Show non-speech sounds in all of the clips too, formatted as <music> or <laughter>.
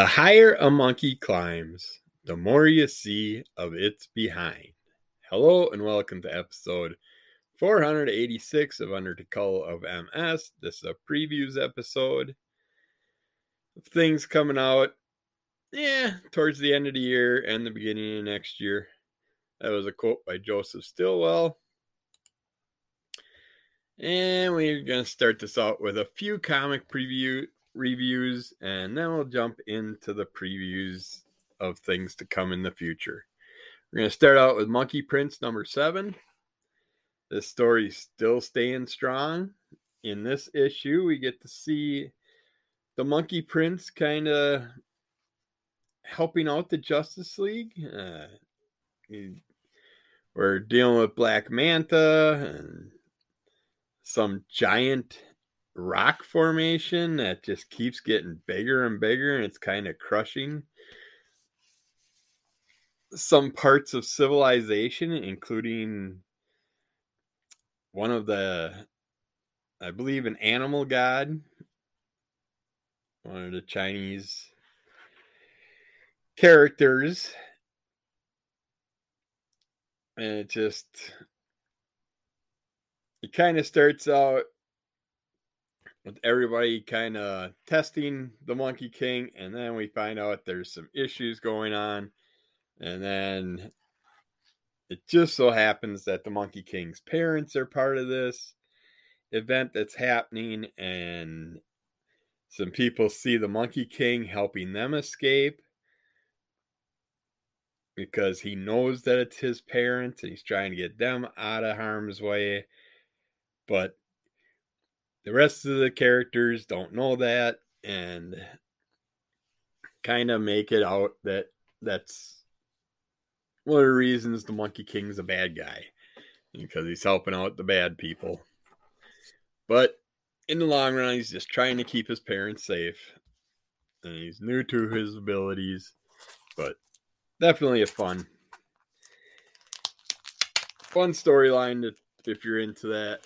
The higher a monkey climbs, the more you see of its behind. Hello and welcome to episode 486 of Under the Call of MS. This is a previews episode of things coming out, yeah, towards the end of the year and the beginning of next year. That was a quote by Joseph Stilwell. And we're going to start this out with a few comic preview reviews, and then we'll jump into the previews of things to come in the future. We're going to start out with Monkey Prince number seven. This story's still staying strong. In this issue, we get to see the Monkey Prince kind of helping out the Justice League. Uh, we're dealing with Black Manta and some giant rock formation that just keeps getting bigger and bigger and it's kind of crushing. Some parts of civilization including one of the i believe an animal god. One of the chinese characters. And it just it kind of starts out with everybody kind of testing the Monkey King, and then we find out there's some issues going on, and then it just so happens that the Monkey King's parents are part of this event that's happening, and some people see the Monkey King helping them escape because he knows that it's his parents and he's trying to get them out of harm's way. But the rest of the characters don't know that and kind of make it out that that's one of the reasons the Monkey King's a bad guy because he's helping out the bad people. But in the long run, he's just trying to keep his parents safe. And he's new to his abilities, but definitely a fun, fun storyline if you're into that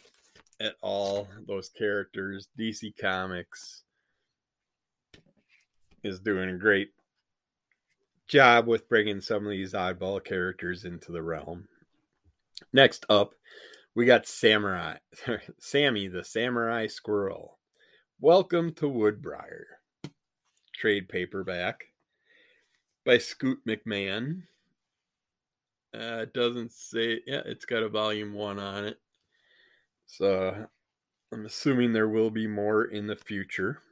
at all. Those characters, DC Comics is doing a great job with bringing some of these oddball characters into the realm. Next up, we got Samurai <laughs> Sammy the Samurai Squirrel. Welcome to Woodbriar. Trade paperback by Scoot McMahon. Uh, it doesn't say, yeah, it's got a volume one on it. So I'm assuming there will be more in the future.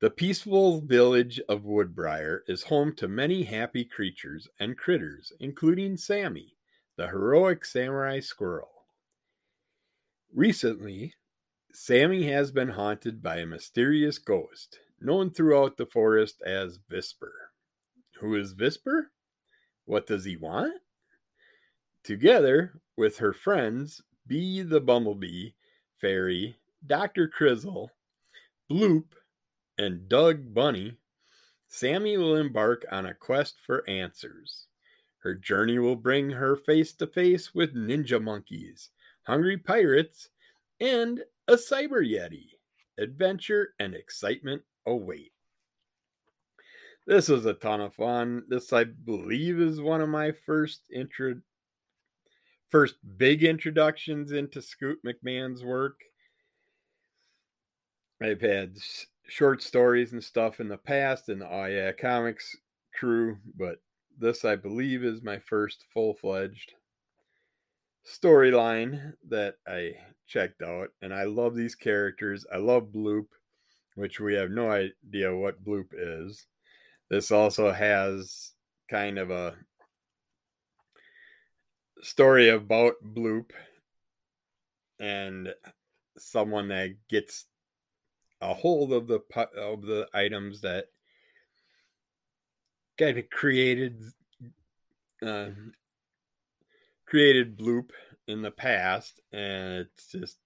The peaceful village of Woodbriar is home to many happy creatures and critters, including Sammy, the heroic samurai squirrel. Recently, Sammy has been haunted by a mysterious ghost known throughout the forest as Visper. Who is Visper? What does he want? Together with her friends, Bee the Bumblebee, Fairy, Dr. Crizzle, Bloop, and Doug Bunny, Sammy will embark on a quest for answers. Her journey will bring her face to face with ninja monkeys, hungry pirates, and a cyber yeti. Adventure and excitement await. This was a ton of fun. This, I believe, is one of my first intro first big introductions into Scoot McMahon's work. I've had short stories and stuff in the past in the Oh Yeah Comics crew, but this, I believe, is my first full fledged storyline that I checked out. And I love these characters. I love Bloop, which we have no idea what Bloop is. This also has kind of a story about Bloop and someone that gets a hold of the of the items that kind of created uh, created Bloop in the past, and it's just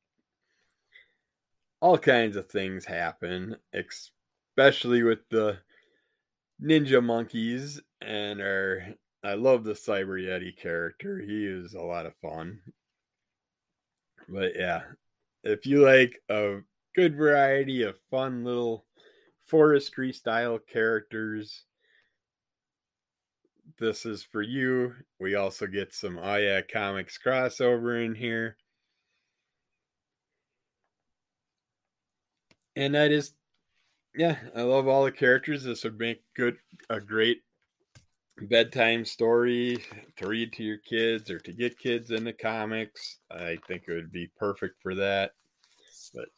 all kinds of things happen, especially with the ninja monkeys and our I love the Cyber Yeti character. He is a lot of fun. But yeah, if you like a good variety of fun little forestry style characters. This is for you. We also get some Oh Yeah Comics crossover in here. And I just yeah, I love all the characters. This would make good a great bedtime story to read to your kids or to get kids into comics. I think it would be perfect for that. But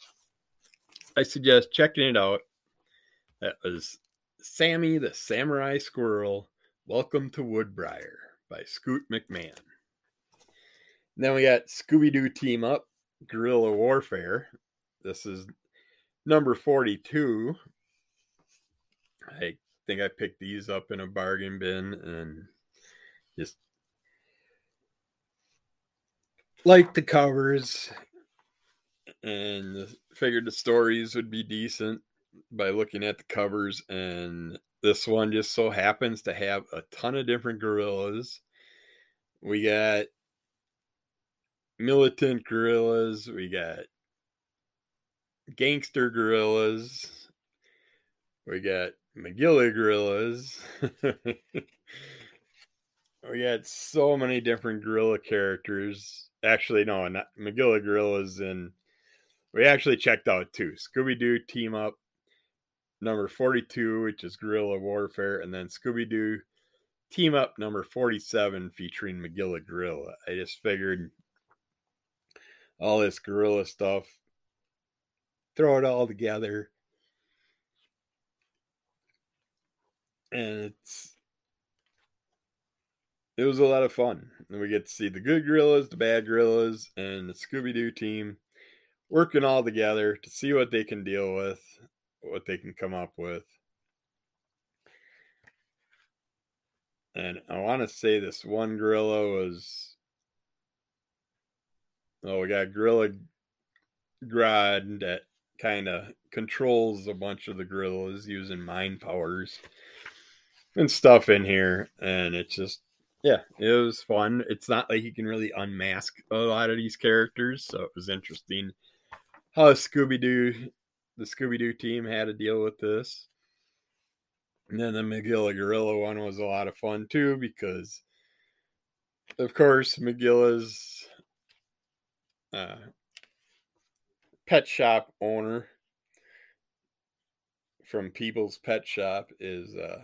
I suggest checking it out. That was Sammy the Samurai Squirrel. Welcome to Woodbriar by Scoot McMahon. then we got Scooby Doo Team Up, Guerrilla Warfare. This is number 42. I think I picked these up in a bargain bin and just like the covers and figured the stories would be decent by looking at the covers. And this one just so happens to have a ton of different gorillas. We got militant gorillas. We got gangster gorillas. We got Magilla gorillas. <laughs> we got so many different gorilla characters. Actually, no, not Magilla gorillas, and we actually checked out two Scooby Doo team up number 42, which is Guerrilla Warfare, and then Scooby Doo team up number 47 featuring Magilla Gorilla. I just figured all this gorilla stuff, throw it all together and it's it was a lot of fun. And we get to see the good gorillas, the bad gorillas, and the Scooby Doo team working all together to see what they can deal with, what they can come up with. And I want to say this one gorilla was. Oh, we got Gorilla Grodd that kind of controls a bunch of the gorillas using mind powers and stuff in here, and it's just yeah, it was fun. It's not like you can really unmask a lot of these characters, so it was interesting how Scooby Doo, the Scooby Doo team, had to deal with this. And then the Magilla Gorilla one was a lot of fun too because, of course, Magilla's uh, pet shop owner from Peebles Pet Shop is uh,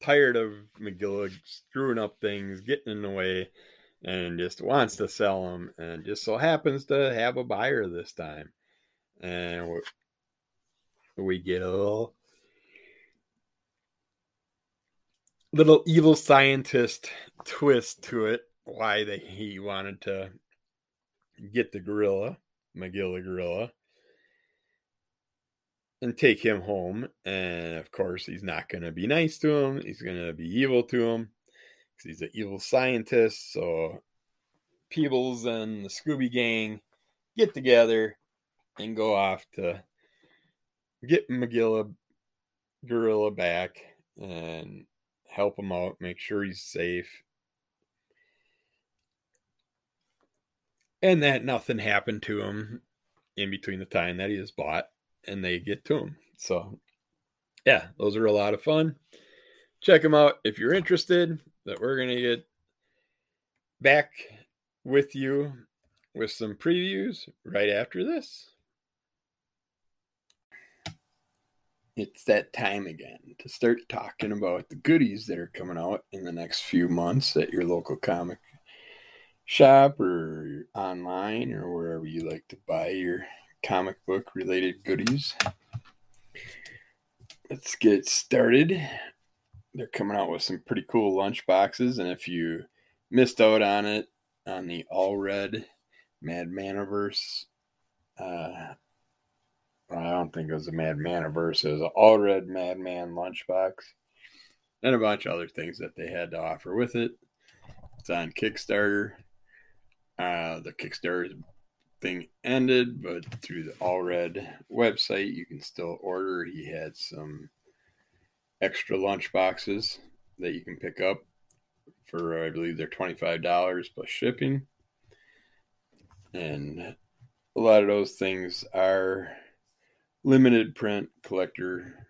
tired of Magilla screwing up things, getting in the way, and just wants to sell them, and just so happens to have a buyer this time. And we get a little little evil scientist twist to it. Why they he wanted to get the gorilla, Magilla gorilla, and take him home. And of course, he's not going to be nice to him. He's going to be evil to him because he's an evil scientist. So Peebles and the Scooby Gang get together and go off to get Magilla Gorilla back and help him out, make sure he's safe. And that nothing happened to him in between the time that he was bought and they get to them. So, yeah, those are a lot of fun. Check them out if you're interested. That we're going to get back with you with some previews right after this. It's that time again to start talking about the goodies that are coming out in the next few months at your local comic shop or online or wherever you like to buy your comic book related goodies. Let's get started. They're coming out with some pretty cool lunch boxes, and if you missed out on it on the Allred Mad Maniverse, uh, I don't think it was a Mad Maniverse. It was an Allred Madman lunchbox, and a bunch of other things that they had to offer with it. It's on Kickstarter. Uh, the Kickstarter thing ended, but through the Allred website, you can still order. He had some extra lunch boxes that you can pick up for, I believe, they're $25 plus shipping. And a lot of those things are limited print collector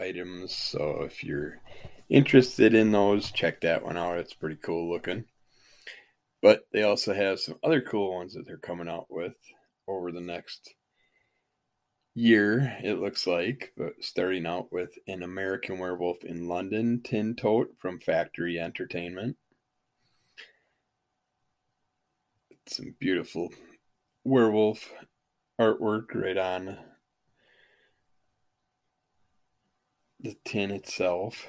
items. So if you're interested in those, check that one out. It's pretty cool looking. But they also have some other cool ones that they're coming out with over the next year, it looks like. But starting out with an American Werewolf in London tin tote from Factory Entertainment. Some beautiful werewolf artwork right on the tin itself.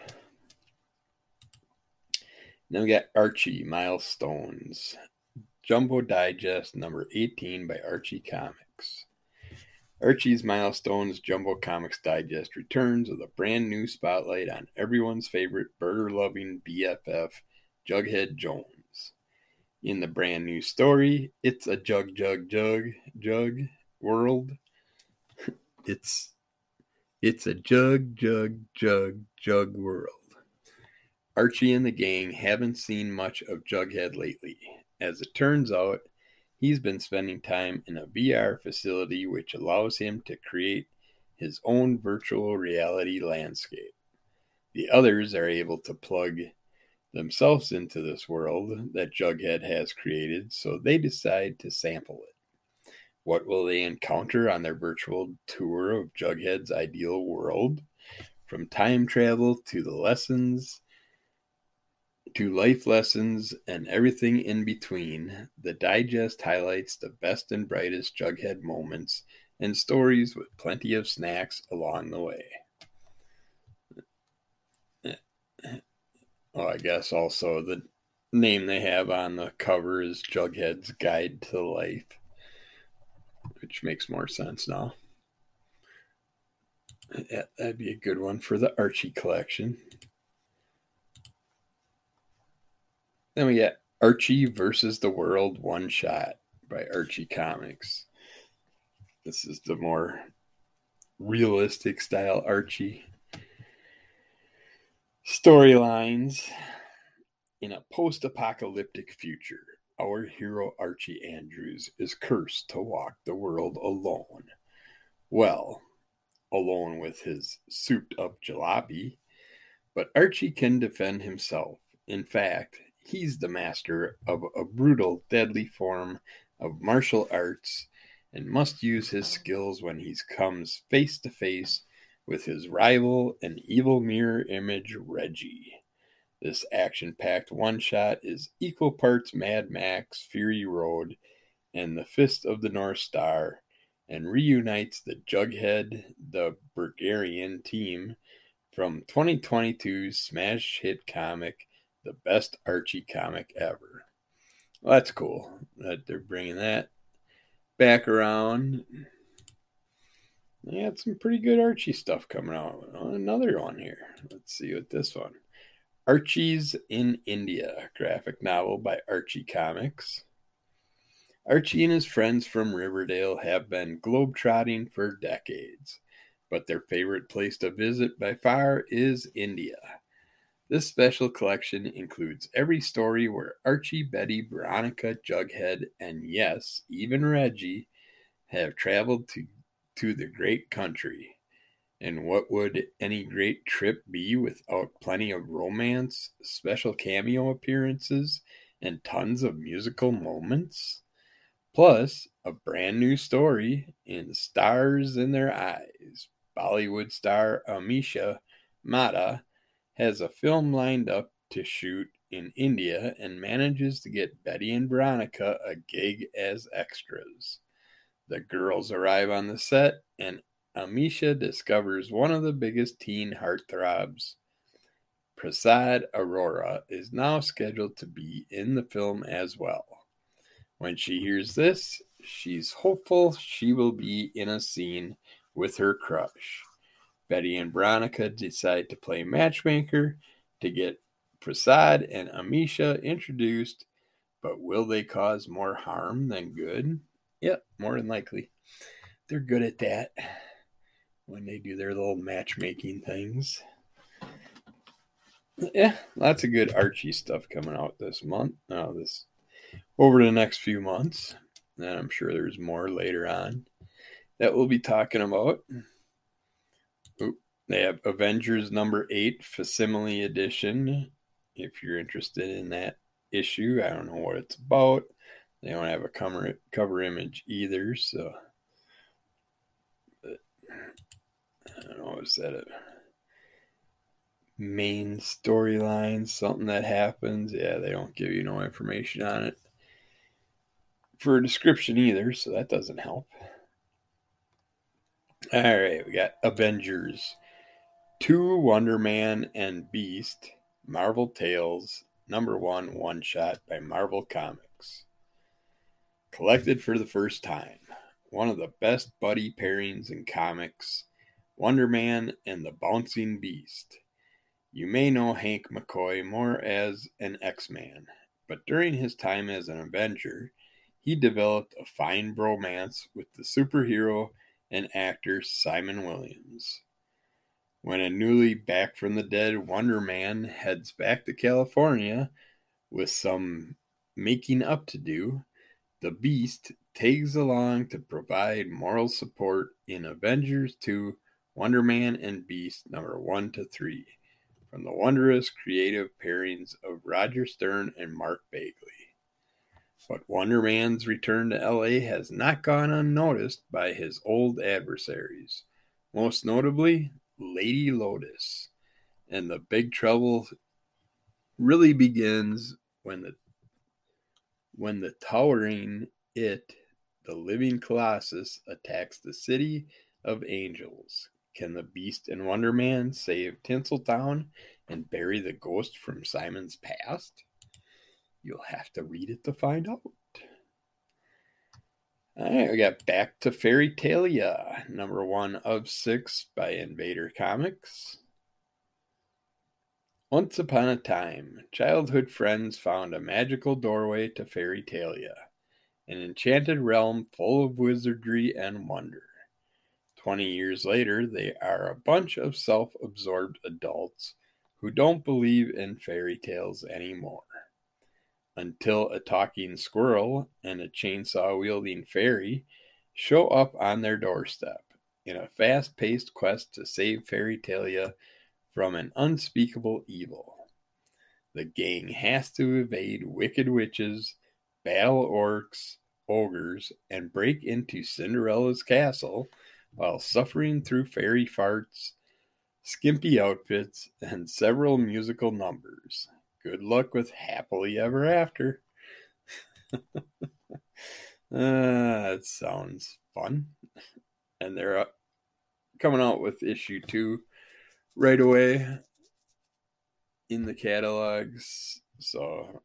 Then we got Archie Milestones, Jumbo Digest number 18 by Archie Comics. Archie's Milestones Jumbo Comics Digest returns with a brand new spotlight on everyone's favorite burger loving BFF, Jughead Jones. In the brand new story, it's a jug, jug, jug, jug world. <laughs> it's it's a jug, jug, jug, jug world. Archie and the gang haven't seen much of Jughead lately. As it turns out, he's been spending time in a VR facility which allows him to create his own virtual reality landscape. The others are able to plug themselves into this world that Jughead has created, so they decide to sample it. What will they encounter on their virtual tour of Jughead's ideal world? From time travel to the lessons to life lessons and everything in between, the digest highlights the best and brightest Jughead moments and stories with plenty of snacks along the way. Well, I guess also the name they have on the cover is Jughead's Guide to Life, which makes more sense now. Yeah, that'd be a good one for the Archie collection. Then we get Archie versus the World One Shot by Archie Comics. This is the more realistic style Archie. Storylines in a post apocalyptic future, our hero Archie Andrews is cursed to walk the world alone. Well, alone with his souped up jalopy, but Archie can defend himself. In fact, he's the master of a brutal, deadly form of martial arts and must use his skills when he comes face to face with his rival and evil mirror image Reggie. This action packed one shot is equal parts Mad Max, Fury Road, and the Fist of the North Star, and reunites the Jughead, the Bulgarian team from 2022's smash hit comic the best Archie comic ever. Well, that's cool that they're bringing that back around. They had some pretty good Archie stuff coming out. Another one here. Let's see what this one. Archie's in India, graphic novel by Archie Comics. Archie and his friends from Riverdale have been globetrotting for decades, but their favorite place to visit by far is India. This special collection includes every story where Archie, Betty, Veronica, Jughead, and yes, even Reggie have traveled to, to the great country. And what would any great trip be without plenty of romance, special cameo appearances, and tons of musical moments? Plus, a brand new story in Stars in Their Eyes. Bollywood star Amisha Mata has a film lined up to shoot in India and manages to get Betty and Veronica a gig as extras. The girls arrive on the set, and Amisha discovers one of the biggest teen heartthrobs. Prasad Aurora is now scheduled to be in the film as well. When she hears this, she's hopeful she will be in a scene with her crush. Betty and Veronica decide to play matchmaker to get Prasad and Amisha introduced, but will they cause more harm than good? Yep, more than likely. They're good at that when they do their little matchmaking things. Yeah, lots of good Archie stuff coming out this month. Uh, this over the next few months, and I'm sure there's more later on. that we'll be talking about. They have Avengers number eight, facsimile edition. If you're interested in that issue, I don't know what it's about. They don't have a cover cover image either, so but, I don't know. Is that a main storyline? Something that happens? Yeah, they don't give you no information on it for a description either, so that doesn't help. All right, we got Avengers 2 Wonder Man and Beast Marvel Tales number 1 one shot by Marvel Comics. Collected for the first time. One of the best buddy pairings in comics Wonder Man and the Bouncing Beast. You may know Hank McCoy more as an X Man, but during his time as an Avenger, he developed a fine bromance with the superhero and actor Simon Williams. When a newly back from the dead Wonder Man heads back to California with some making up to do, the Beast tags along to provide moral support in Avengers 2 Wonder Man and Beast number 1 to 3 from the wondrous creative pairings of Roger Stern and Mark Bagley. But Wonder Man's return to LA has not gone unnoticed by his old adversaries, most notably Lady Lotus. And the big trouble really begins when the when the towering it, the living colossus, attacks the city of angels. Can the Beast and Wonder Man save Tinseltown and bury the ghost from Simon's past? You'll have to read it to find out. All right, we got Back to Fairy Talia, number one of six by Invader Comics. Once upon a time, childhood friends found a magical doorway to Fairy Talia, an enchanted realm full of wizardry and wonder. Twenty years later, they are a bunch of self absorbed adults who don't believe in fairy tales anymore until a talking squirrel and a chainsaw wielding fairy show up on their doorstep in a fast paced quest to save Fairy Talia from an unspeakable evil. The gang has to evade wicked witches, battle orcs, ogres, and break into Cinderella's castle while suffering through fairy farts, skimpy outfits, and several musical numbers good luck with happily ever after. uh, <laughs> that sounds fun. And they're uh, coming out with issue two right away in the catalogs. So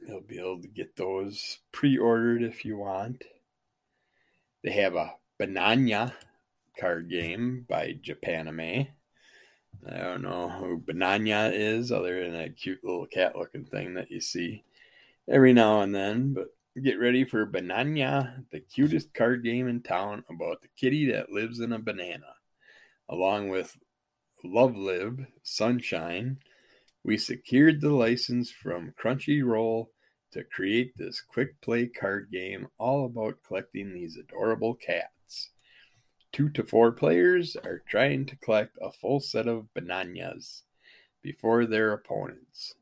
you'll be able to get those pre ordered if you want. They have a Bananya card game by Japanime. I don't know who Bananya is, other than that cute little cat looking thing that you see every now and then. But get ready for Bananya, the cutest card game in town about the kitty that lives in a banana. Along with Love Live, Sunshine, we secured the license from Crunchyroll to create this quick play card game all about collecting these adorable cats. Two to four players are trying to collect a full set of bananas before their opponents.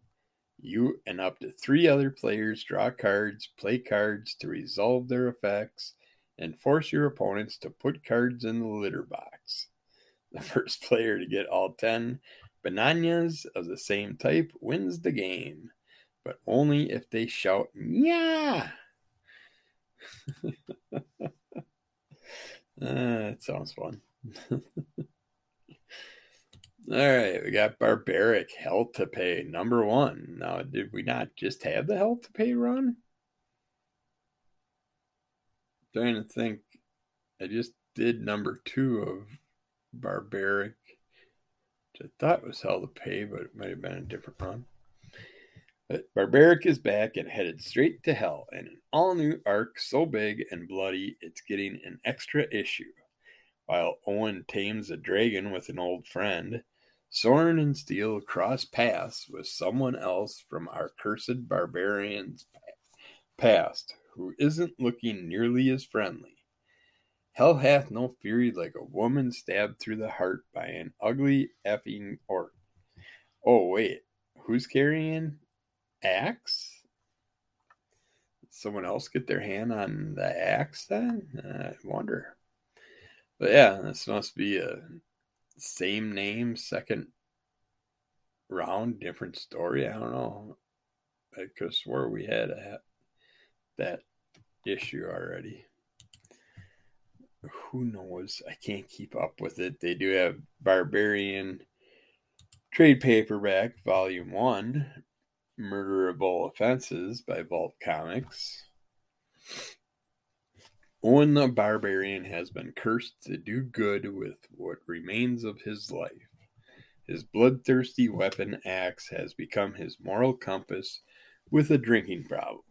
You and up to three other players draw cards, play cards to resolve their effects, and force your opponents to put cards in the litter box. <laughs> The first player to get all 10 bananas of the same type wins the game, but only if they shout, Yeah! <laughs> Uh, it sounds fun. <laughs> All right, we got Barbaric Hell to Pay number one. Now, did we not just have the Hell to Pay run? trying to think. I just did number two of Barbaric, which I thought was Hell to Pay, but it might have been a different run. But Barbaric is back and headed straight to hell in an all new arc so big and bloody it's getting an extra issue. While Owen tames a dragon with an old friend, Soren and Steel cross paths with someone else from our cursed barbarian's past, who isn't looking nearly as friendly. Hell hath no fury like a woman stabbed through the heart by an ugly effing orc. Oh, wait, who's carrying axe? someone else get their hand on the axe then? I wonder. But yeah, this must be a same name, second round, different story. I don't know. I could have we had a, that issue already. Who knows? I can't keep up with it. They do have Barbarian Trade Paperback Volume 1 Murderable Offenses by Vault Comics. Owen the Barbarian has been cursed to do good with what remains of his life. His bloodthirsty weapon axe has become his moral compass with a drinking problem.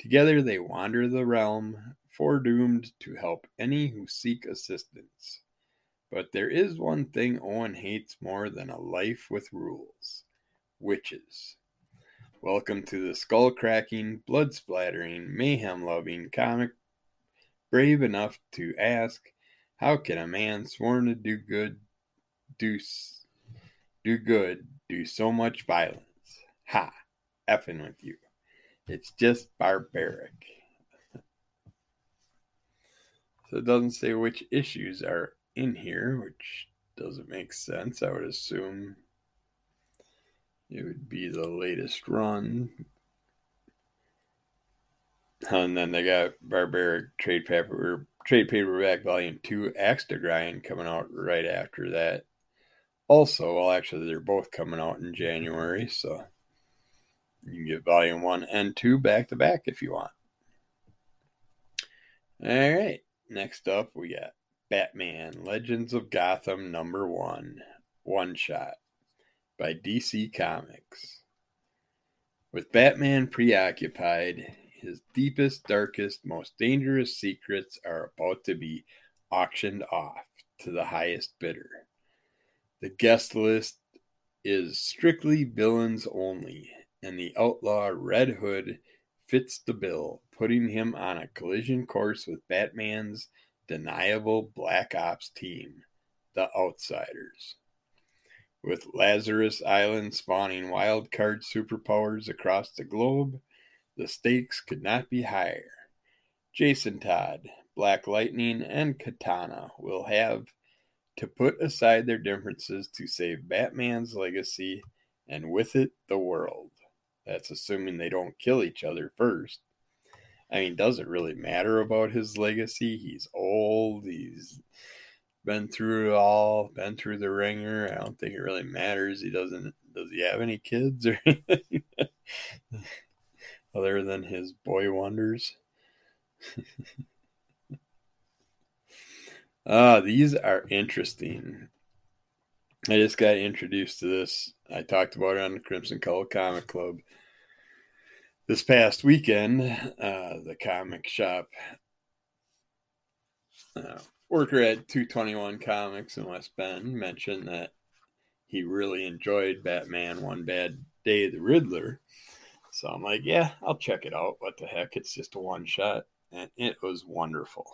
Together they wander the realm, foredoomed to help any who seek assistance. But there is one thing Owen hates more than a life with rules witches. Welcome to the skull cracking, blood splattering, mayhem loving comic brave enough to ask, How can a man sworn to do good do, do good do so much violence? Ha! Effing with you. It's just barbaric. So it doesn't say which issues are in here, which doesn't make sense. I would assume it would be the latest run. And then they got Barbaric Trade Paper Trade Paperback Volume 2 Axe to Grind coming out right after that. Also, well, actually, they're both coming out in January, so you can get Volume 1 and 2 back to back if you want. All right, next up, we got Batman Legends of Gotham number one, one shot by DC Comics. With Batman preoccupied, his deepest, darkest, most dangerous secrets are about to be auctioned off to the highest bidder. The guest list is strictly villains only, and the outlaw Red Hood fits the bill, putting him on a collision course with Batman's deniable Black Ops team, the Outsiders with Lazarus Island spawning wildcard superpowers across the globe, the stakes could not be higher. Jason Todd, Black Lightning, and Katana will have to put aside their differences to save Batman's legacy and with it the world. That's assuming they don't kill each other first. I mean, does it really matter about his legacy? He's old, he's been through it all, been through the ringer. I don't think it really matters. He doesn't. Does he have any kids or <laughs> anything other than his boy wonders? Ah, <laughs> these are interesting. I just got introduced to this. I talked about it on the Crimson Color Comic Club this past weekend. Uh, the comic shop uh, worker at 221 Comics in West Bend mentioned that he really enjoyed Batman One Bad Day the Riddler. So I'm like, yeah, I'll check it out. What the heck? It's just a one shot. And it was wonderful.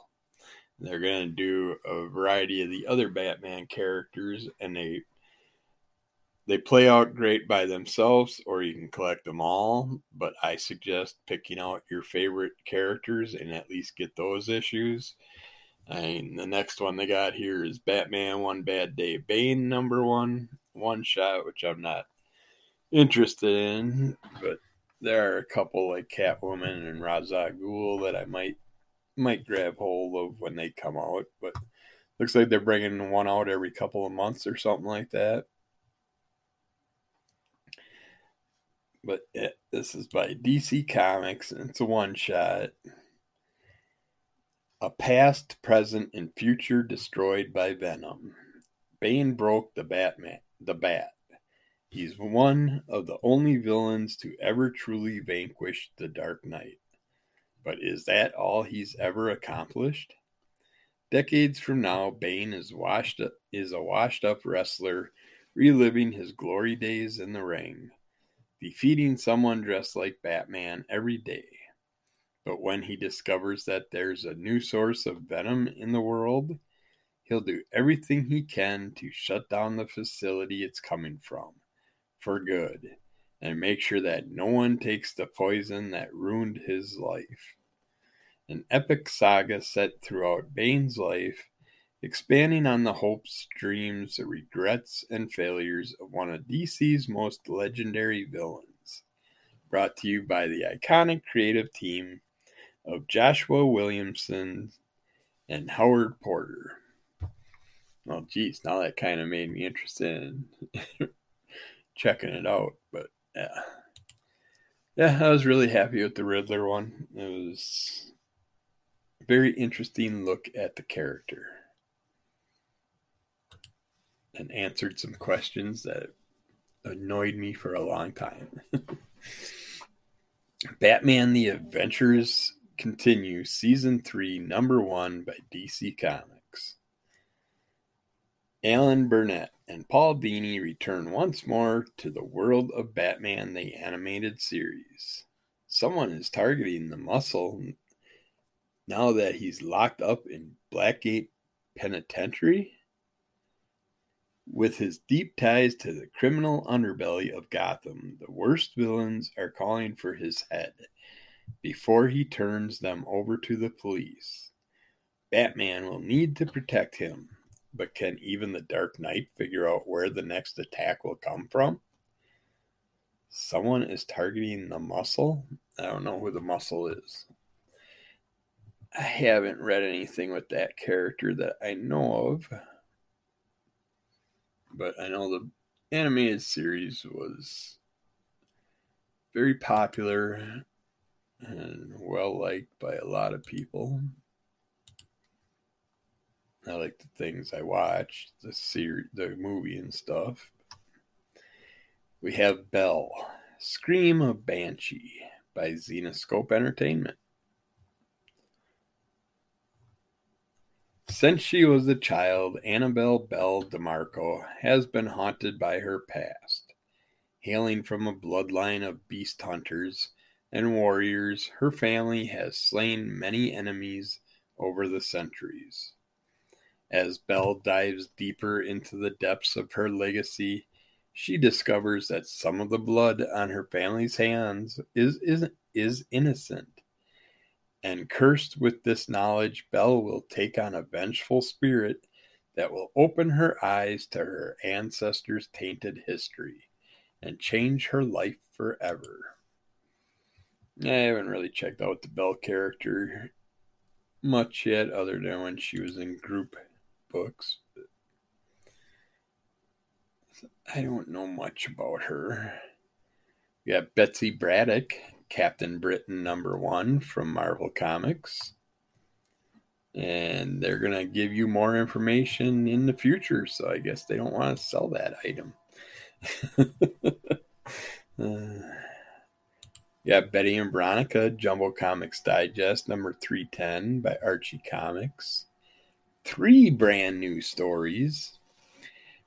They're going to do a variety of the other Batman characters, and they they play out great by themselves, or you can collect them all. But I suggest picking out your favorite characters and at least get those issues I mean, the next one they got here is Batman One Bad Day Bane number one one shot, which I'm not interested in, but there are a couple like Catwoman and Ra's al Ghul that I might might grab hold of when they come out. But looks like they're bringing one out every couple of months or something like that. But it, this is by DC Comics and it's a one shot. A past, present, and future destroyed by Venom. Bane broke the Batman, the Bat. He's one of the only villains to ever truly vanquish the Dark Knight. But is that all he's ever accomplished? Decades from now, Bane is washed is a washed up wrestler reliving his glory days in the ring, defeating someone dressed like Batman every day. But when he discovers that there's a new source of venom in the world, he'll do everything he can to shut down the facility it's coming from for good and make sure that no one takes the poison that ruined his life. An epic saga set throughout Bane's life, expanding on the hopes, dreams, regrets, and failures of one of DC's most legendary villains. Brought to you by the iconic creative team of Joshua Williamson and Howard Porter. Well, geez, now that kind of made me interested in <laughs> checking it out. But yeah, yeah, I was really happy with the Riddler one. It was a very interesting look at the character and answered some questions that annoyed me for a long time. <laughs> Batman: The Adventures Continue, Season Three, Number One by DC Comics. Alan Burnett and Paul Dini return once more to the world of Batman the Animated Series. Someone is targeting the muscle now that he's locked up in Blackgate Penitentiary. With his deep ties to the criminal underbelly of Gotham, the worst villains are calling for his head before he turns them over to the police. Batman will need to protect him but can even the Dark Knight figure out where the next attack will come from? Someone is targeting the muscle. I don't know who the muscle is. I haven't read anything with that character that I know of. But I know the animated series was very popular and well liked by a lot of people. I like the things I watch, the series, the movie and stuff. We have Belle, Scream of Banshee by Zenescope Entertainment. Since she was a child, Annabelle Belle DeMarco has been haunted by her past. Hailing from a bloodline of beast hunters and warriors, her family has slain many enemies over the centuries. As Belle dives deeper into the depths of her legacy, she discovers that some of the blood on her family's hands is, is, is innocent. And cursed with this knowledge, Belle will take on a vengeful spirit that will open her eyes to her ancestors' tainted history and change her life forever. I haven't really checked out the Belle character much yet, other than when she was in group books. I don't know much about her. We got Betsy Braddock, Captain Britain number one from Marvel Comics. And they're going to give you more information in the future. So I guess they don't want to sell that item. <laughs> uh, yeah, Betty and Veronica, Jumbo Comics Digest number 310 by Archie Comics three brand new stories.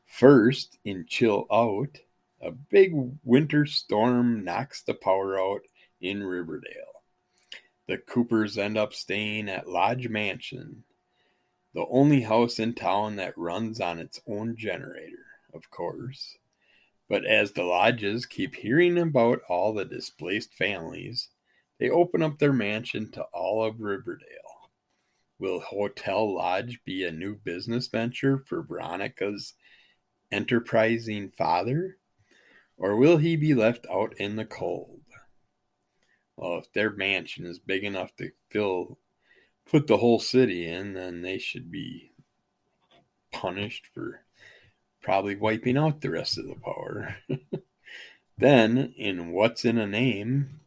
First, in Chill Out, a big winter storm knocks the power out in Riverdale. The Coopers end up staying at Lodge Mansion, the only house in town that runs on its own generator, of course. But as the lodges keep hearing about all the displaced families, they open up their mansion to all of Riverdale. Will Hotel Lodge be a new business venture for Veronica's enterprising father? Or will he be left out in the cold? Well, if their mansion is big enough to fill, put the whole city in, then they should be punished for probably wiping out the rest of the power. <laughs> then, in What's in a Name,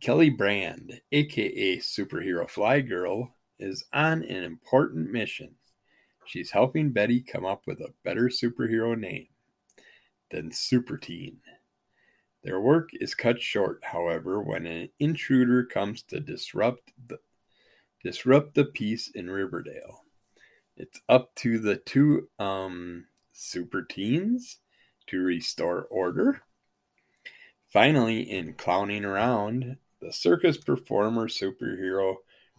Kelly Brand, aka Superhero Fly Girl, is on an important mission. She's helping Betty come up with a better superhero name than Super Teen. Their work is cut short, however, when an intruder comes to disrupt the disrupt the peace in Riverdale. It's up to the two um, super teens to restore order. Finally, in clowning around, the circus performer superhero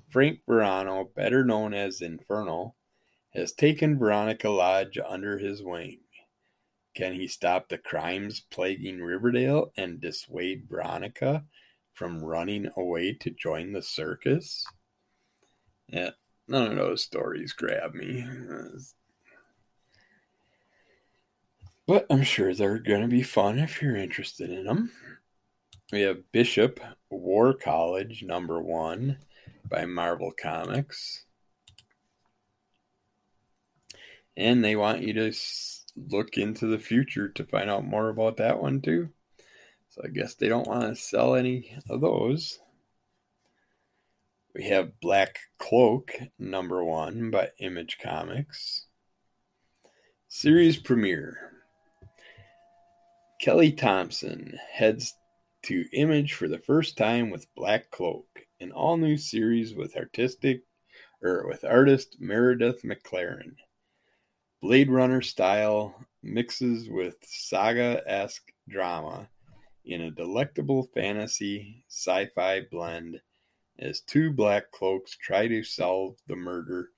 Frank Verano, better known as Inferno, has taken Veronica Lodge under his wing. Can he stop the crimes plaguing Riverdale and dissuade Veronica from running away to join the circus? Yeah, none of those stories grab me. But I'm sure they're going to be fun if you're interested in them. We have Bishop War College number one by Marvel Comics. And they want you to look into the future to find out more about that one too. So I guess they don't want to sell any of those. We have Black Cloak number one by Image Comics. Series premiere. Kelly Thompson heads to Image for the first time with Black Cloak, an all new series with artistic or with artist Meredith McClaren. Blade Runner style mixes with saga esque drama in a delectable fantasy sci fi blend as two black cloaks try to solve the murder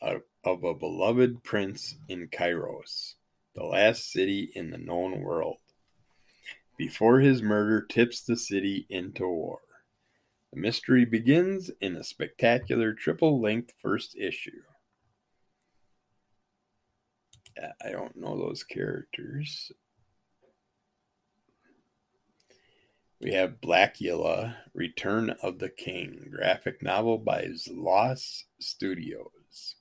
of, of a beloved prince in Kairos, the last city in the known world, before his murder tips the city into war. The mystery begins in a spectacular triple length first issue. I don't know those characters. We have Blacula, Return of the King, graphic novel by Zlos Studios.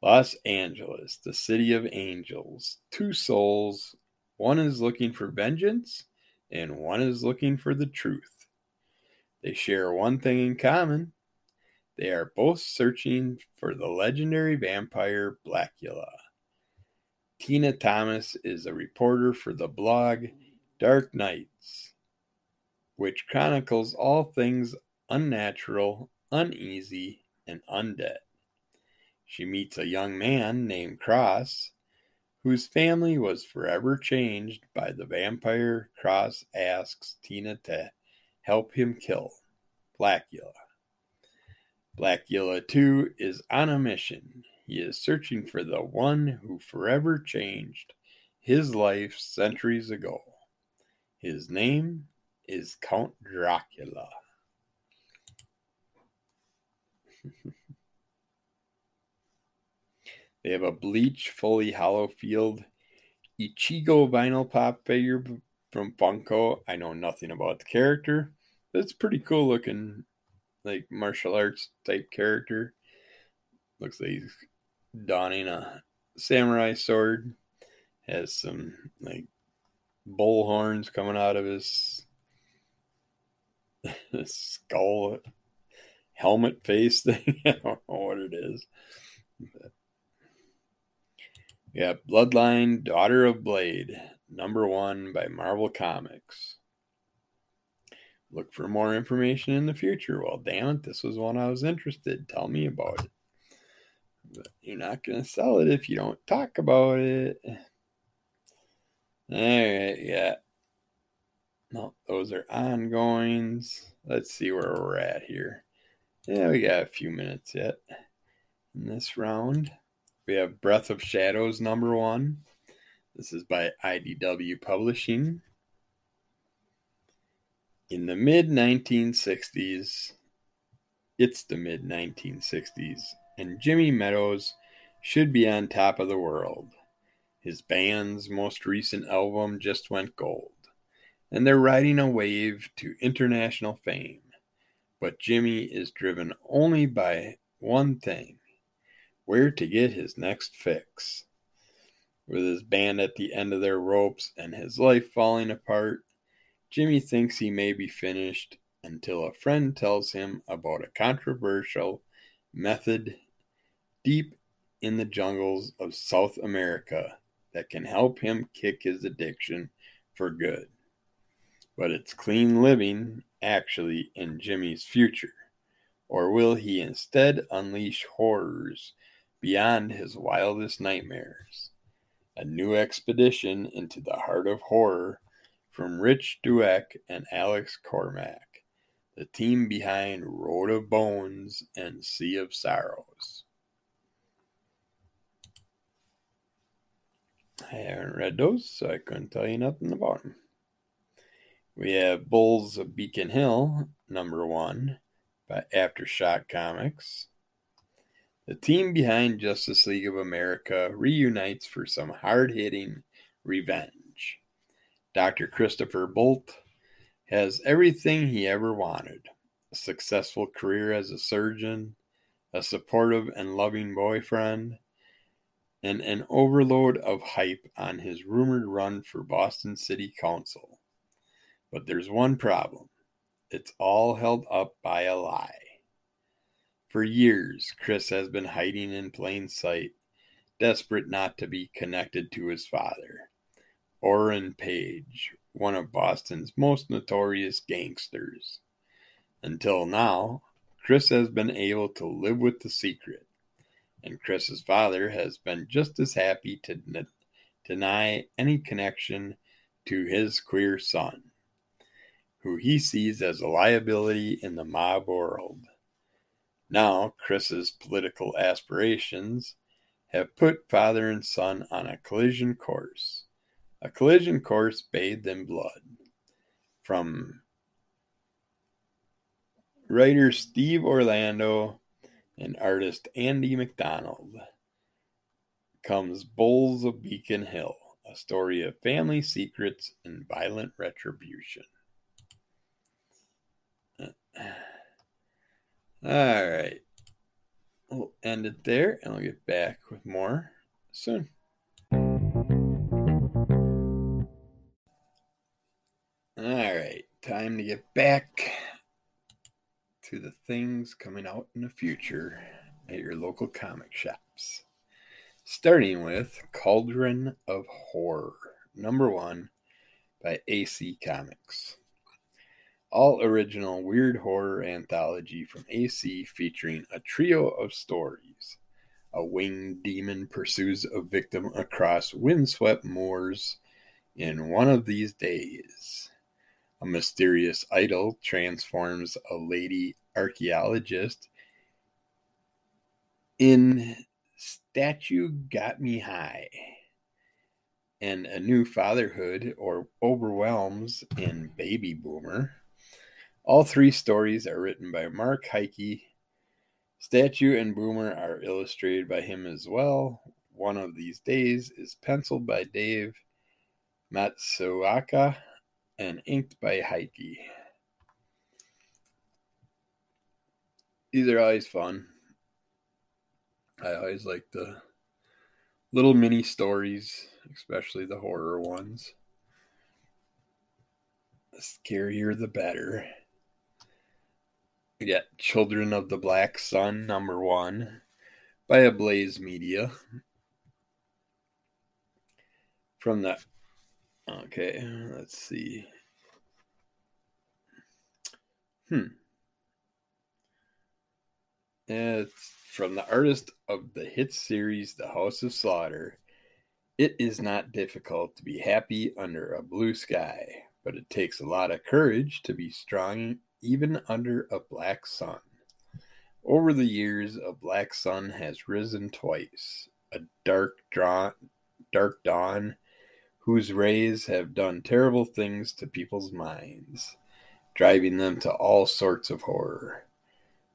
Los Angeles, the city of angels. Two souls. One is looking for vengeance, and one is looking for the truth. They share one thing in common they are both searching for the legendary vampire Blacula. Tina Thomas is a reporter for the blog Dark Nights, which chronicles all things unnatural, uneasy, and undead. She meets a young man named Cross, whose family was forever changed by the vampire Cross asks Tina to help him kill Blacula. Blacula, too, is on a mission he is searching for the one who forever changed his life centuries ago. His name is Count Dracula. <laughs> they have a bleach, fully Hollowfied Ichigo vinyl pop figure from Funko. I know nothing about the character, it's pretty cool looking, like martial arts type character. Looks like he's donning a samurai sword, has some like bull horns coming out of his, <laughs> skull helmet face thing. <laughs> I don't know what it is. But yeah, Bloodline Daughter of Blade, number one by Marvel Comics. Look for more information in the future. Well, damn it, this was one I was interested. Tell me about it. But you're not going to sell it if you don't talk about it. All right, yeah. No, those are ongoings. Let's see where we're at here. Yeah, we got a few minutes yet in this round. We have Breath of Shadows number one. This is by IDW Publishing. In the mid 1960s, it's the mid 1960s, and Jimmy Meadows should be on top of the world. His band's most recent album just went gold, and they're riding a wave to international fame. But Jimmy is driven only by one thing where to get his next fix. With his band at the end of their ropes and his life falling apart, Jimmy thinks he may be finished until a friend tells him about a controversial method deep in the jungles of South America that can help him kick his addiction for good. But it's clean living actually in Jimmy's future? Or will he instead unleash horrors beyond his wildest nightmares? A new expedition into the heart of horror from Rich Douek and Alex Cormack. the team behind Road of Bones and Sea of Sorrows. I haven't read those, so I couldn't tell you nothing about them. We have Bulls of Beacon Hill, number one, by Aftershock Comics. The team behind Justice League of America reunites for some hard hitting revenge. Dr. Christopher Bolt has everything he ever wanted a successful career as a surgeon, a supportive and loving boyfriend, and an overload of hype on his rumored run for Boston City Council. But there's one problem it's all held up by a lie. For years, Chris has been hiding in plain sight, desperate not to be connected to his father, Orrin Page, one of Boston's most notorious gangsters. Until now, Chris has been able to live with the secret, and Chris's father has been just as happy to deny any connection to his queer son, who he sees as a liability in the mob world. Now, Chris's political aspirations have put father and son on a collision course, a collision course bathed in blood. From writer Steve Orlando and artist Andy McDonald comes Bulls of Beacon Hill, a story of family secrets and violent retribution. All right. We'll end it there and we'll get back with more soon. All right. Time to get back to the things coming out in the future at your local comic shops. Starting with Cauldron of Horror, number one by AC Comics all original weird horror anthology from AC featuring a trio of stories. A winged demon pursues a victim across windswept moors in one of these days. A mysterious idol transforms a lady archaeologist in Statue Got Me High. And a new fatherhood or overwhelms in Baby Boomer. All three stories are written by Mark Heike. Statue and Boomer are illustrated by him as well. One of these days is penciled by Dave Matsuoka and inked by Heike. These are always fun. I always like the little mini stories, especially the horror ones. The scarier the better. Got Children of the Black Sun, number one, by Ablaze Media. From the. Okay, let's see. Hmm. It's from the artist of the hit series The House of Slaughter. It is not difficult to be happy under a blue sky, but it takes a lot of courage to be strong even under a black sun. Over the years, a black sun has risen twice, a dark dawn, dark dawn whose rays have done terrible things to people's minds, driving them to all sorts of horror.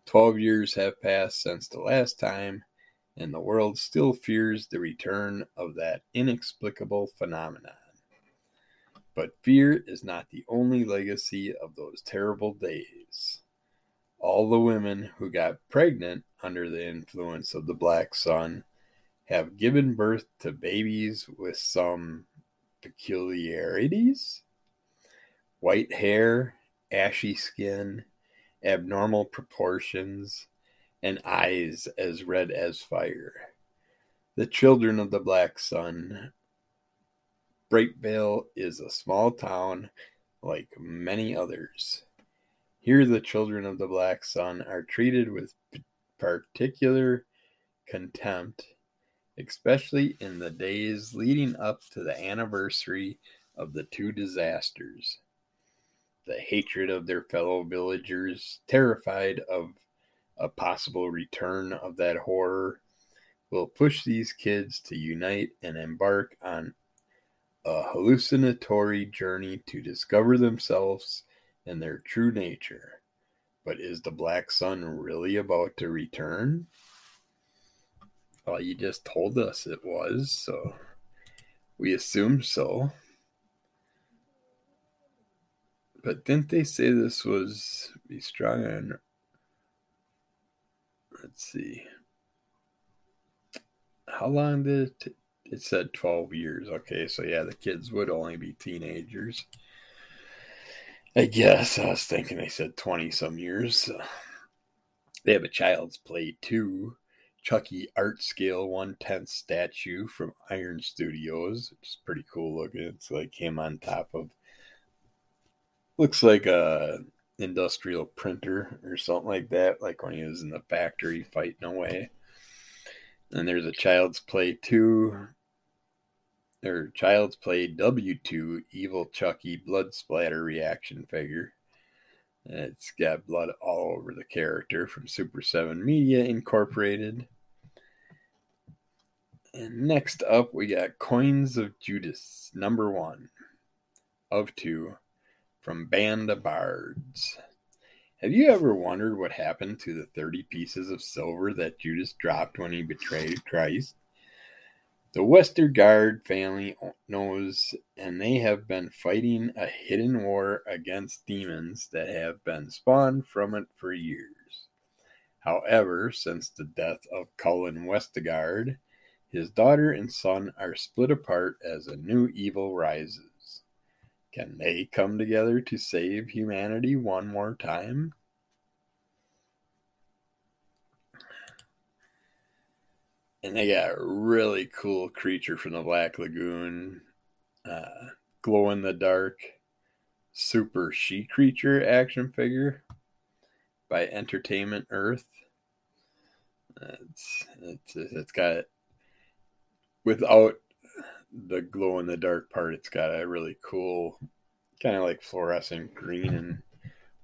Twelve years have passed since the last time, and the world still fears the return of that inexplicable phenomenon. But fear is not the only legacy of those terrible days. All the women who got pregnant under the influence of the black sun have given birth to babies with some peculiarities white hair, ashy skin, abnormal proportions, and eyes as red as fire. The children of the black sun Brightvale is a small town like many others. Here, the children of the Black Sun are treated with particular contempt, especially in the days leading up to the anniversary of the two disasters. the hatred of their fellow villagers, terrified of a possible return of that horror, will push these kids to unite and embark on a hallucinatory journey to discover themselves and their true nature. But is the Black Sun really about to return? Well, you just told us it was, so we assume so. But didn't they say this was be strong on? Let's see. How long did it? It said 12 years. Okay, so yeah, the kids would only be teenagers. I guess I was thinking they said 20 some years. They have a child's play too. Chucky art scale one tenth statue from Iron Studios, which is pretty cool looking. It's like him on top of looks like a industrial printer or something like that, like when he was in the factory fighting away. And there's a Child's Play 2 Child's Play W2 Evil Chucky blood splatter reaction figure. It's got blood all over the character from Super 7 Media Incorporated. And next up, we got Coins of Judas, number one of two from Band of Bards. Have you ever wondered what happened to the 30 pieces of silver that Judas dropped when he betrayed Christ? The Westergaard family knows, and they have been fighting a hidden war against demons that have been spawned from it for years. However, since the death of Cullen Westergaard, his daughter and son are split apart as a new evil rises. Can they come together to save humanity one more time? And they got a really cool creature from the Black Lagoon, uh, glow in the dark, super she creature action figure by Entertainment Earth. It's it's it's got without the glow in the dark part. It's got a really cool kind of like fluorescent green and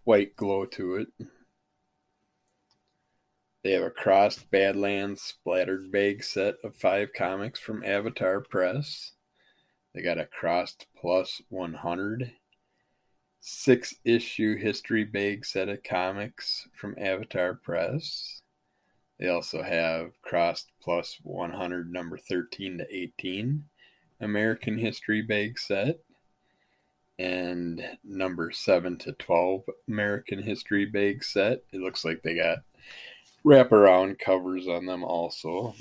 white glow to it. They have a crossed Badlands splattered bag set of five comics from Avatar Press. They got a crossed plus 100 six issue history bag set of comics from Avatar Press. They also have crossed plus 100 number 13 to 18 American history bag set and number 7 to 12 American history bag set. It looks like they got wraparound covers on them also.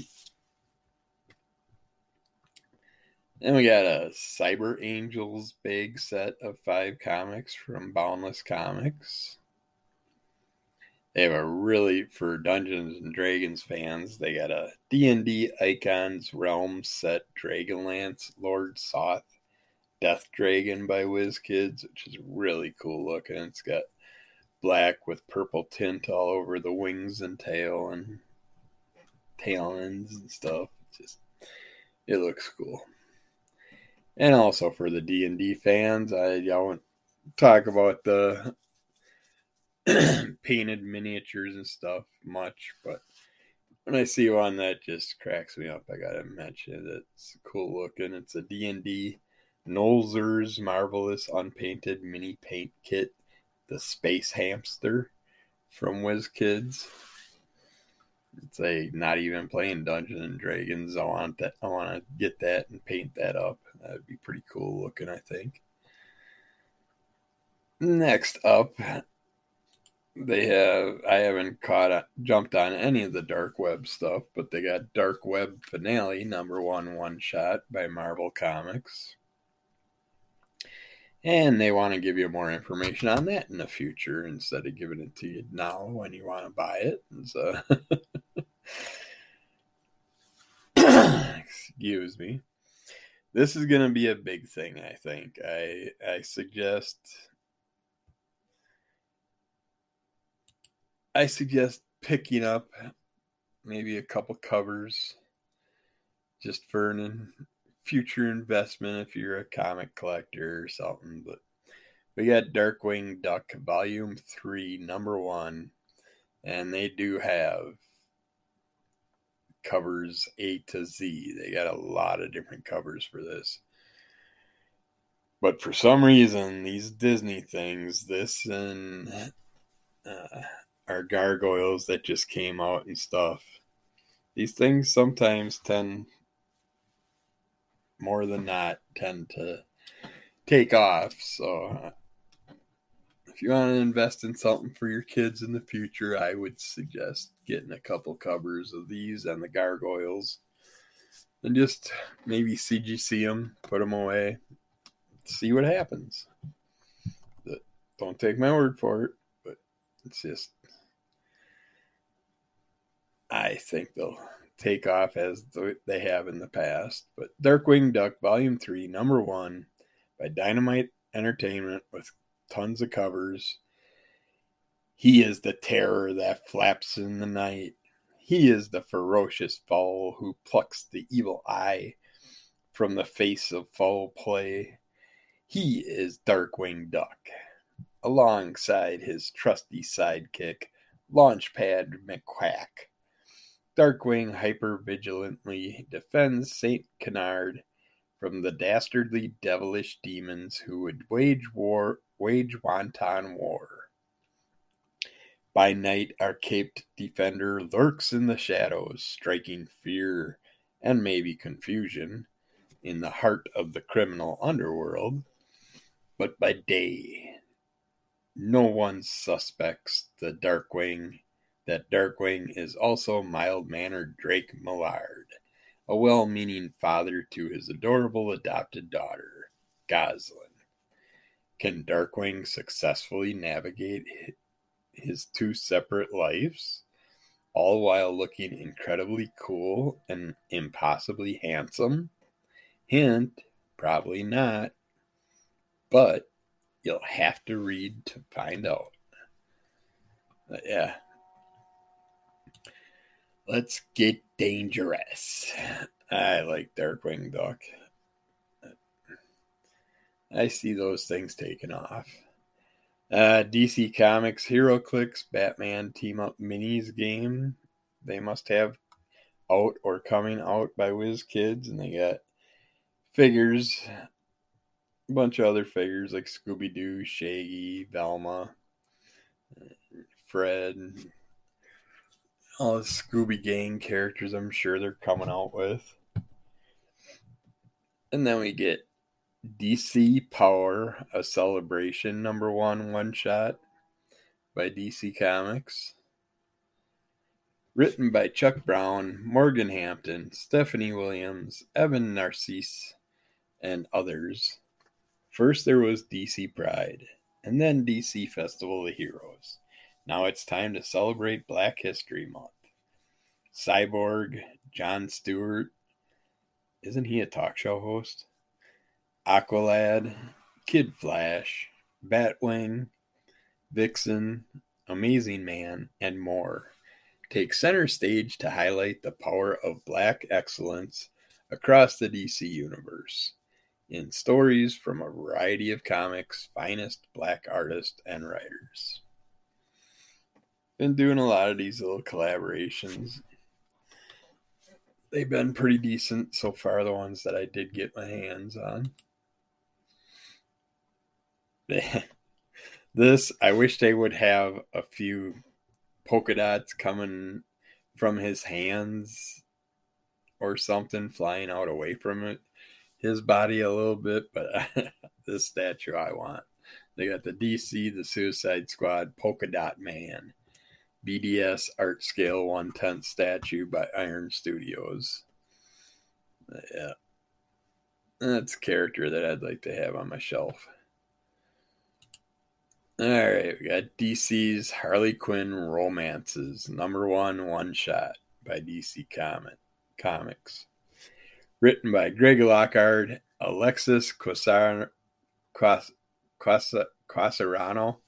Then we got a Cyber Angels big set of five comics from Boundless Comics. They have a really for Dungeons and Dragons fans. They got a D&D Icons Realm set Dragonlance Lord Soth Death Dragon by WizKids, which is really cool looking. It's got black with purple tint all over the wings and tail and tail ends and stuff. just it looks cool. And also for the D and D fans, I, I won't talk about the <clears throat> painted miniatures and stuff much, but when I see one that just cracks me up, I gotta mention it. It's cool looking. It's a D and D Nolzur's marvelous unpainted mini paint kit the space hamster from WizKids. It's a not even playing Dungeons and Dragons. I want that. I want to get that and paint that up. That'd be pretty cool looking. I think. Next up, they have. I haven't caught uh, jumped on any of the dark web stuff, but they got Dark Web Finale number one one shot by Marvel Comics. And they want to give you more information on that in the future instead of giving it to you now when you want to buy it. And so, <coughs> excuse me. This is going to be a big thing, I think. I I suggest I suggest picking up maybe a couple covers just for an future investment if you're a comic collector or something. But we got Darkwing Duck Volume 3, Number 1, and they do have covers A to Z. They got a lot of different covers for this. But for some reason, these Disney things, this and uh, our gargoyles that just came out and stuff, these things sometimes tend, more than not, tend to take off. So if you want to invest in something for your kids in the future, I would suggest getting a couple covers of these and the gargoyles. And just maybe CGC them, put them away, see what happens. Don't take my word for it, but it's just I think they'll take off as they have in the past. But Darkwing Duck Volume 3, Number 1 by Dynamite Entertainment with tons of covers. He is the terror that flaps in the night. He is the ferocious foe who plucks the evil eye from the face of foul play. He is Darkwing Duck, alongside his trusty sidekick, Launchpad McQuack. Darkwing hyper vigilantly defends St. Canard from the dastardly devilish demons who would wage war wage wanton war. By night our caped defender lurks in the shadows, striking fear and maybe confusion in the heart of the criminal underworld but by day, no one suspects the Darkwing that Darkwing is also mild mannered Drake Mallard, a well meaning father to his adorable adopted daughter, Gosalyn. Can Darkwing successfully navigate his two separate lives, all while looking incredibly cool and impossibly handsome? Hint, probably not but you'll have to read to find out. But yeah. Let's get dangerous. I like Darkwing Duck. I see those things taking off. Uh, DC Comics HeroClix Batman Team Up Minis game. They must have out or coming out by WizKids, and they got figures a bunch of other figures like Scooby Doo, Shaggy, Velma, Fred, all the Scooby Gang characters I'm sure they're coming out with. And then we get DC Power, a celebration number one one shot by DC Comics. Written by Chuck Brown, Morgan Hampton, Stephanie Williams, Evan Narcisse, and others. First, there was DC Pride, and then DC Festival of the Heroes. Now it's time to celebrate Black History Month. Cyborg, John Stewart, isn't he a talk show host? Aqualad, Kid Flash, Batwing, Vixen, Amazing Man, and more take center stage to highlight the power of black excellence across the DC universe in stories from a variety of comics' finest black artists and writers. Been doing a lot of these little collaborations. They've been pretty decent so far, the ones that I did get my hands on. <laughs> this, I wish they would have a few polka dots coming from his hands or something flying out away from it his body a little bit, but <laughs> this statue I want. They got the DC, the Suicide Squad, Polka Dot Man, BDS Art Scale 110 statue by Iron Studios. Yeah. That's a character that I'd like to have on my shelf. All right, we got DC's Harley Quinn Romances, number one one shot by DC Comic Comics written by Greg Lockard, Alexis Quasar, Quas, Quasarano,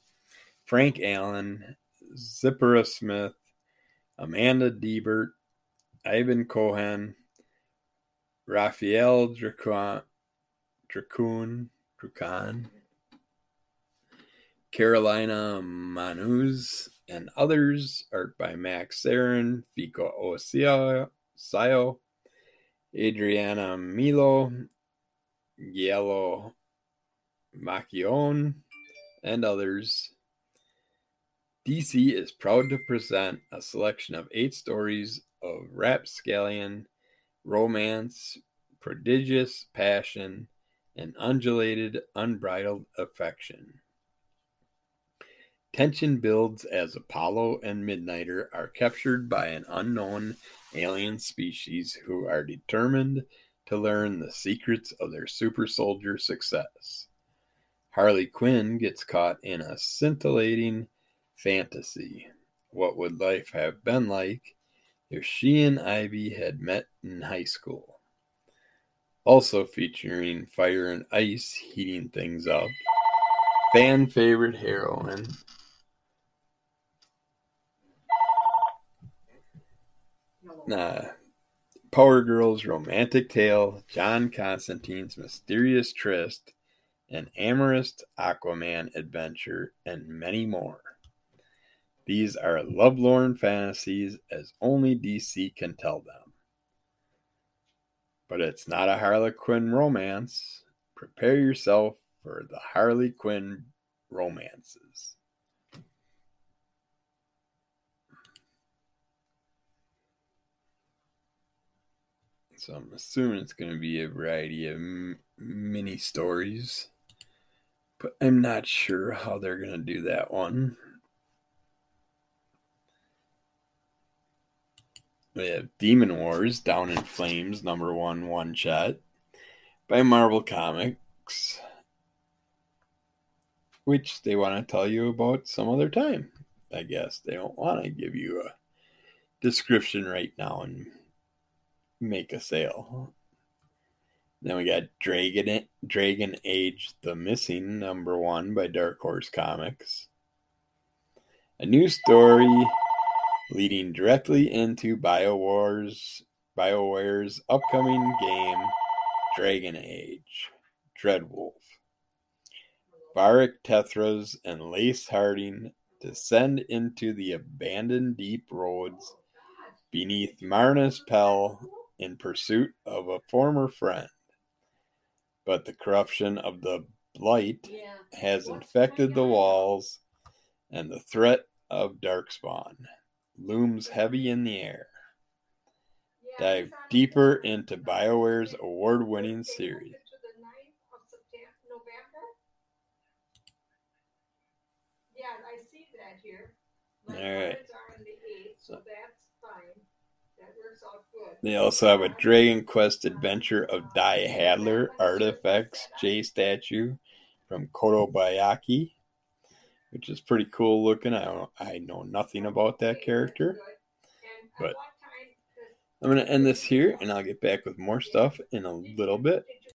Frank Allen, Zipporah Smith, Amanda Deibert, Ivan Cohen, Raphael Dracon, Dracon, Carolina Manuz and others. Art by Max Sarin, Fico Ossio, Adriana Melo, Giello Macchione, and others. DC is proud to present a selection of eight stories of rapscallion, romance, prodigious passion, and undulated, unbridled affection. Tension builds as Apollo and Midnighter are captured by an unknown alien species who are determined to learn the secrets of their super soldier success. Harley Quinn gets caught in a scintillating fantasy. What would life have been like if she and Ivy had met in high school? Also featuring fire and ice heating things up. Fan favorite heroine. Nah, Power Girls romantic tale, John Constantine's mysterious tryst, an amorous Aquaman adventure, and many more. These are lovelorn fantasies as only DC can tell them. But it's not a Harley Quinn romance. Prepare yourself for the Harley Quinn romances. So I'm assuming it's going to be a variety of m- mini stories, but I'm not sure how they're going to do that one. We have Demon Wars Down in Flames, number one one shot by Marvel Comics, which they want to tell you about some other time. I guess they don't want to give you a description right now and make a sale. Then we got Dragon Dragon Age The Missing number 1 by Dark Horse Comics. A new story leading directly into BioWare's BioWare's upcoming game Dragon Age Dreadwolf. Varric Tethras and Lace Harding descend into the abandoned deep roads beneath Marnus Pell in pursuit of a former friend. But the corruption of the Blight has infected the walls, and the threat of Darkspawn looms heavy in the air. Dive deeper into BioWare's award winning series. All right. So they also have a Dragon Quest adventure of Dai Hadlar ArtFX J statue from Kotobukiya which is pretty cool looking. I don't, I know nothing about that character, but I'm going to end this here and I'll get back with more stuff in a little bit.